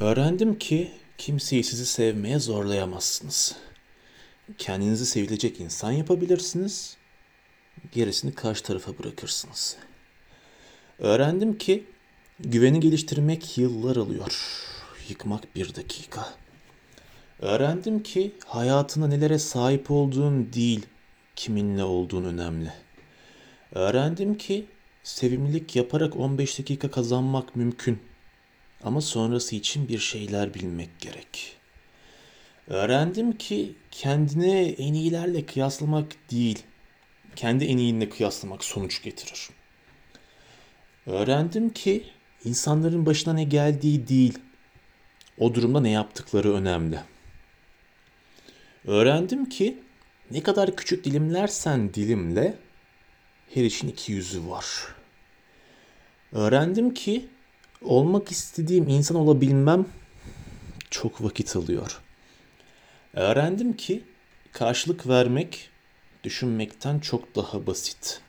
Öğrendim ki kimseyi sizi sevmeye zorlayamazsınız. Kendinizi sevilecek insan yapabilirsiniz. Gerisini karşı tarafa bırakırsınız. Öğrendim ki güveni geliştirmek yıllar alıyor. Yıkmak bir dakika. Öğrendim ki hayatına nelere sahip olduğun değil, kiminle olduğun önemli. Öğrendim ki sevimlilik yaparak 15 dakika kazanmak mümkün. Ama sonrası için bir şeyler bilmek gerek. Öğrendim ki kendine en iyilerle kıyaslamak değil, kendi en iyinle kıyaslamak sonuç getirir. Öğrendim ki insanların başına ne geldiği değil, o durumda ne yaptıkları önemli. Öğrendim ki ne kadar küçük dilimlersen dilimle her işin iki yüzü var. Öğrendim ki olmak istediğim insan olabilmem çok vakit alıyor. Öğrendim ki karşılık vermek düşünmekten çok daha basit.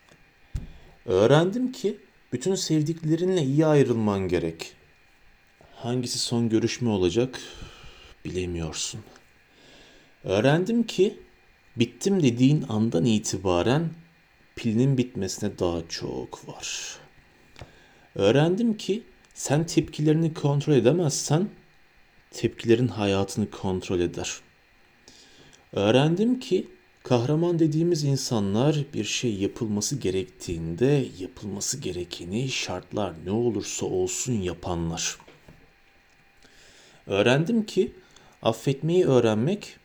Öğrendim ki bütün sevdiklerinle iyi ayrılman gerek. Hangisi son görüşme olacak bilemiyorsun. Öğrendim ki bittim dediğin andan itibaren pilinin bitmesine daha çok var. Öğrendim ki sen tepkilerini kontrol edemezsen tepkilerin hayatını kontrol eder. Öğrendim ki kahraman dediğimiz insanlar bir şey yapılması gerektiğinde yapılması gerekeni şartlar ne olursa olsun yapanlar. Öğrendim ki affetmeyi öğrenmek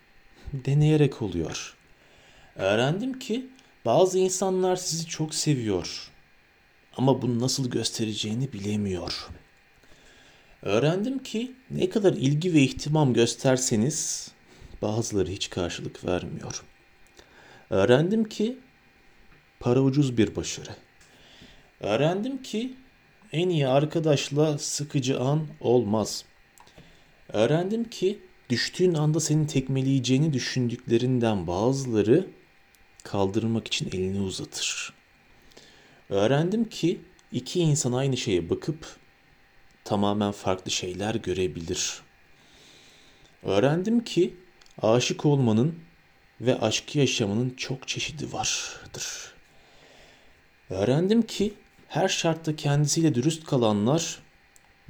deneyerek oluyor. Öğrendim ki bazı insanlar sizi çok seviyor ama bunu nasıl göstereceğini bilemiyor. Öğrendim ki ne kadar ilgi ve ihtimam gösterseniz bazıları hiç karşılık vermiyor. Öğrendim ki para ucuz bir başarı. Öğrendim ki en iyi arkadaşla sıkıcı an olmaz. Öğrendim ki düştüğün anda seni tekmeleyeceğini düşündüklerinden bazıları kaldırmak için elini uzatır. Öğrendim ki iki insan aynı şeye bakıp tamamen farklı şeyler görebilir. Öğrendim ki aşık olmanın ve aşkı yaşamanın çok çeşidi vardır. Öğrendim ki her şartta kendisiyle dürüst kalanlar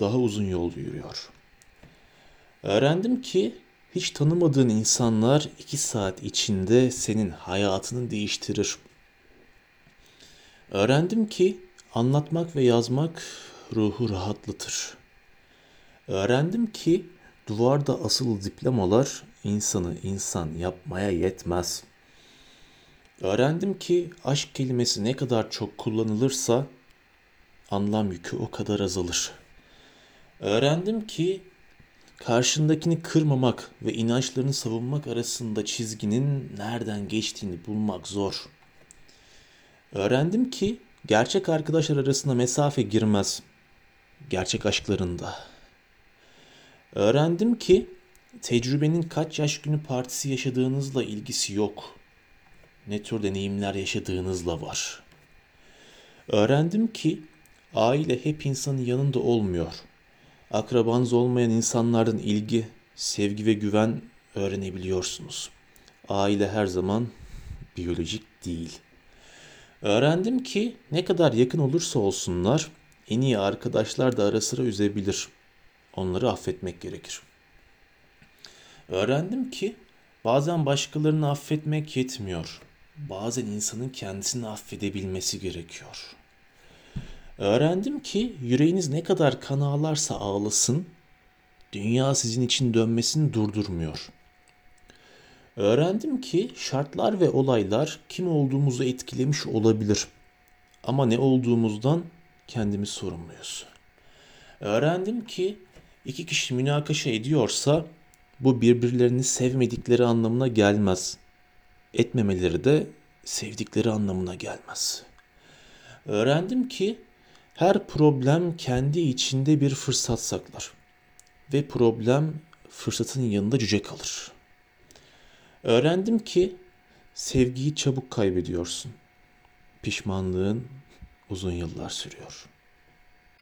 daha uzun yol yürüyor. Öğrendim ki hiç tanımadığın insanlar iki saat içinde senin hayatını değiştirir. Öğrendim ki anlatmak ve yazmak ruhu rahatlatır. Öğrendim ki duvarda asılı diplomalar insanı insan yapmaya yetmez. Öğrendim ki aşk kelimesi ne kadar çok kullanılırsa anlam yükü o kadar azalır. Öğrendim ki karşındakini kırmamak ve inançlarını savunmak arasında çizginin nereden geçtiğini bulmak zor. Öğrendim ki gerçek arkadaşlar arasında mesafe girmez. Gerçek aşklarında. Öğrendim ki tecrübenin kaç yaş günü partisi yaşadığınızla ilgisi yok. Ne tür deneyimler yaşadığınızla var. Öğrendim ki aile hep insanın yanında olmuyor. Akrabanız olmayan insanlardan ilgi, sevgi ve güven öğrenebiliyorsunuz. Aile her zaman biyolojik değil. Öğrendim ki ne kadar yakın olursa olsunlar en iyi arkadaşlar da ara sıra üzebilir. Onları affetmek gerekir. Öğrendim ki bazen başkalarını affetmek yetmiyor. Bazen insanın kendisini affedebilmesi gerekiyor. Öğrendim ki yüreğiniz ne kadar kan ağlarsa ağlasın, dünya sizin için dönmesini durdurmuyor. Öğrendim ki şartlar ve olaylar kim olduğumuzu etkilemiş olabilir. Ama ne olduğumuzdan kendimiz sorumluyuz. Öğrendim ki iki kişi münakaşa ediyorsa bu birbirlerini sevmedikleri anlamına gelmez. Etmemeleri de sevdikleri anlamına gelmez. Öğrendim ki her problem kendi içinde bir fırsat saklar ve problem fırsatın yanında cüce kalır. Öğrendim ki sevgiyi çabuk kaybediyorsun. Pişmanlığın uzun yıllar sürüyor.''